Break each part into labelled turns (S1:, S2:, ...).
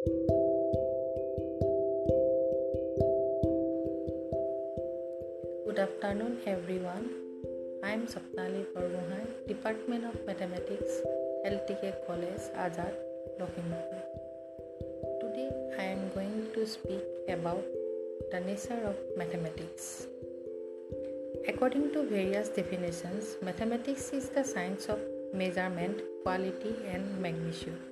S1: Good afternoon, everyone. I am Sapnali Parmohai, Department of Mathematics, LTK College, Azad, Lakhimpur. Today, I am going to speak about the nature of mathematics. According to various definitions, mathematics is the science of measurement, quality, and magnitude.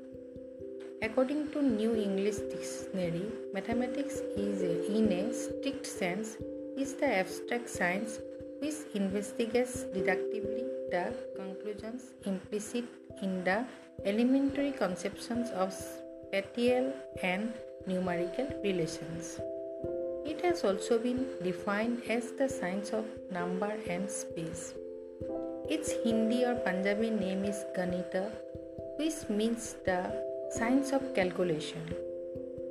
S1: According to New English Dictionary, mathematics is a, in a strict sense is the abstract science which investigates deductively the conclusions implicit in the elementary conceptions of spatial and numerical relations. It has also been defined as the science of number and space. Its Hindi or Punjabi name is Ganita, which means the science of calculation.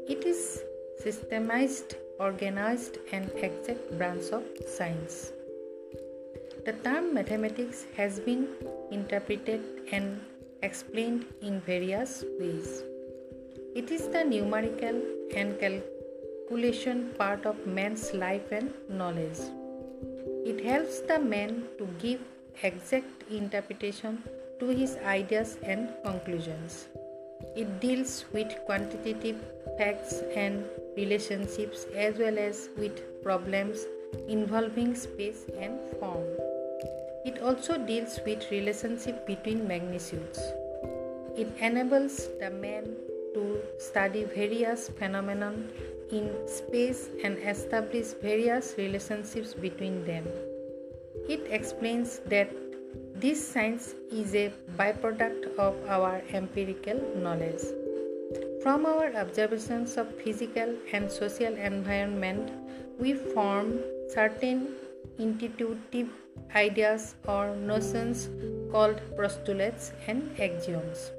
S1: It is systemized organized and exact branch of science. The term mathematics has been interpreted and explained in various ways. It is the numerical and calculation part of man's life and knowledge. It helps the man to give exact interpretation to his ideas and conclusions. It deals with quantitative facts and relationships as well as with problems involving space and form. It also deals with relationship between magnitudes. It enables the man to study various phenomena in space and establish various relationships between them. It explains that this science is a byproduct of our empirical knowledge. From our observations of physical and social environment, we form certain intuitive ideas or notions called postulates and axioms.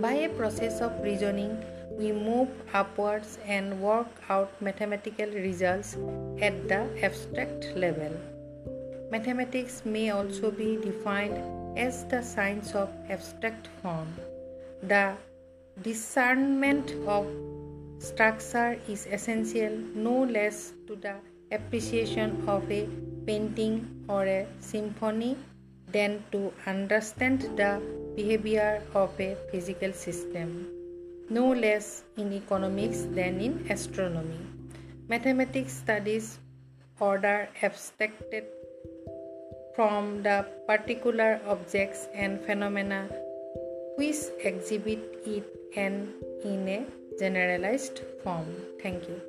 S1: By a process of reasoning, we move upwards and work out mathematical results at the abstract level. Mathematics may also be defined as the science of abstract form. The discernment of structure is essential no less to the appreciation of a painting or a symphony than to understand the behavior of a physical system, no less in economics than in astronomy. Mathematics studies order abstracted from the particular objects and phenomena which exhibit it and in a generalized form. Thank you.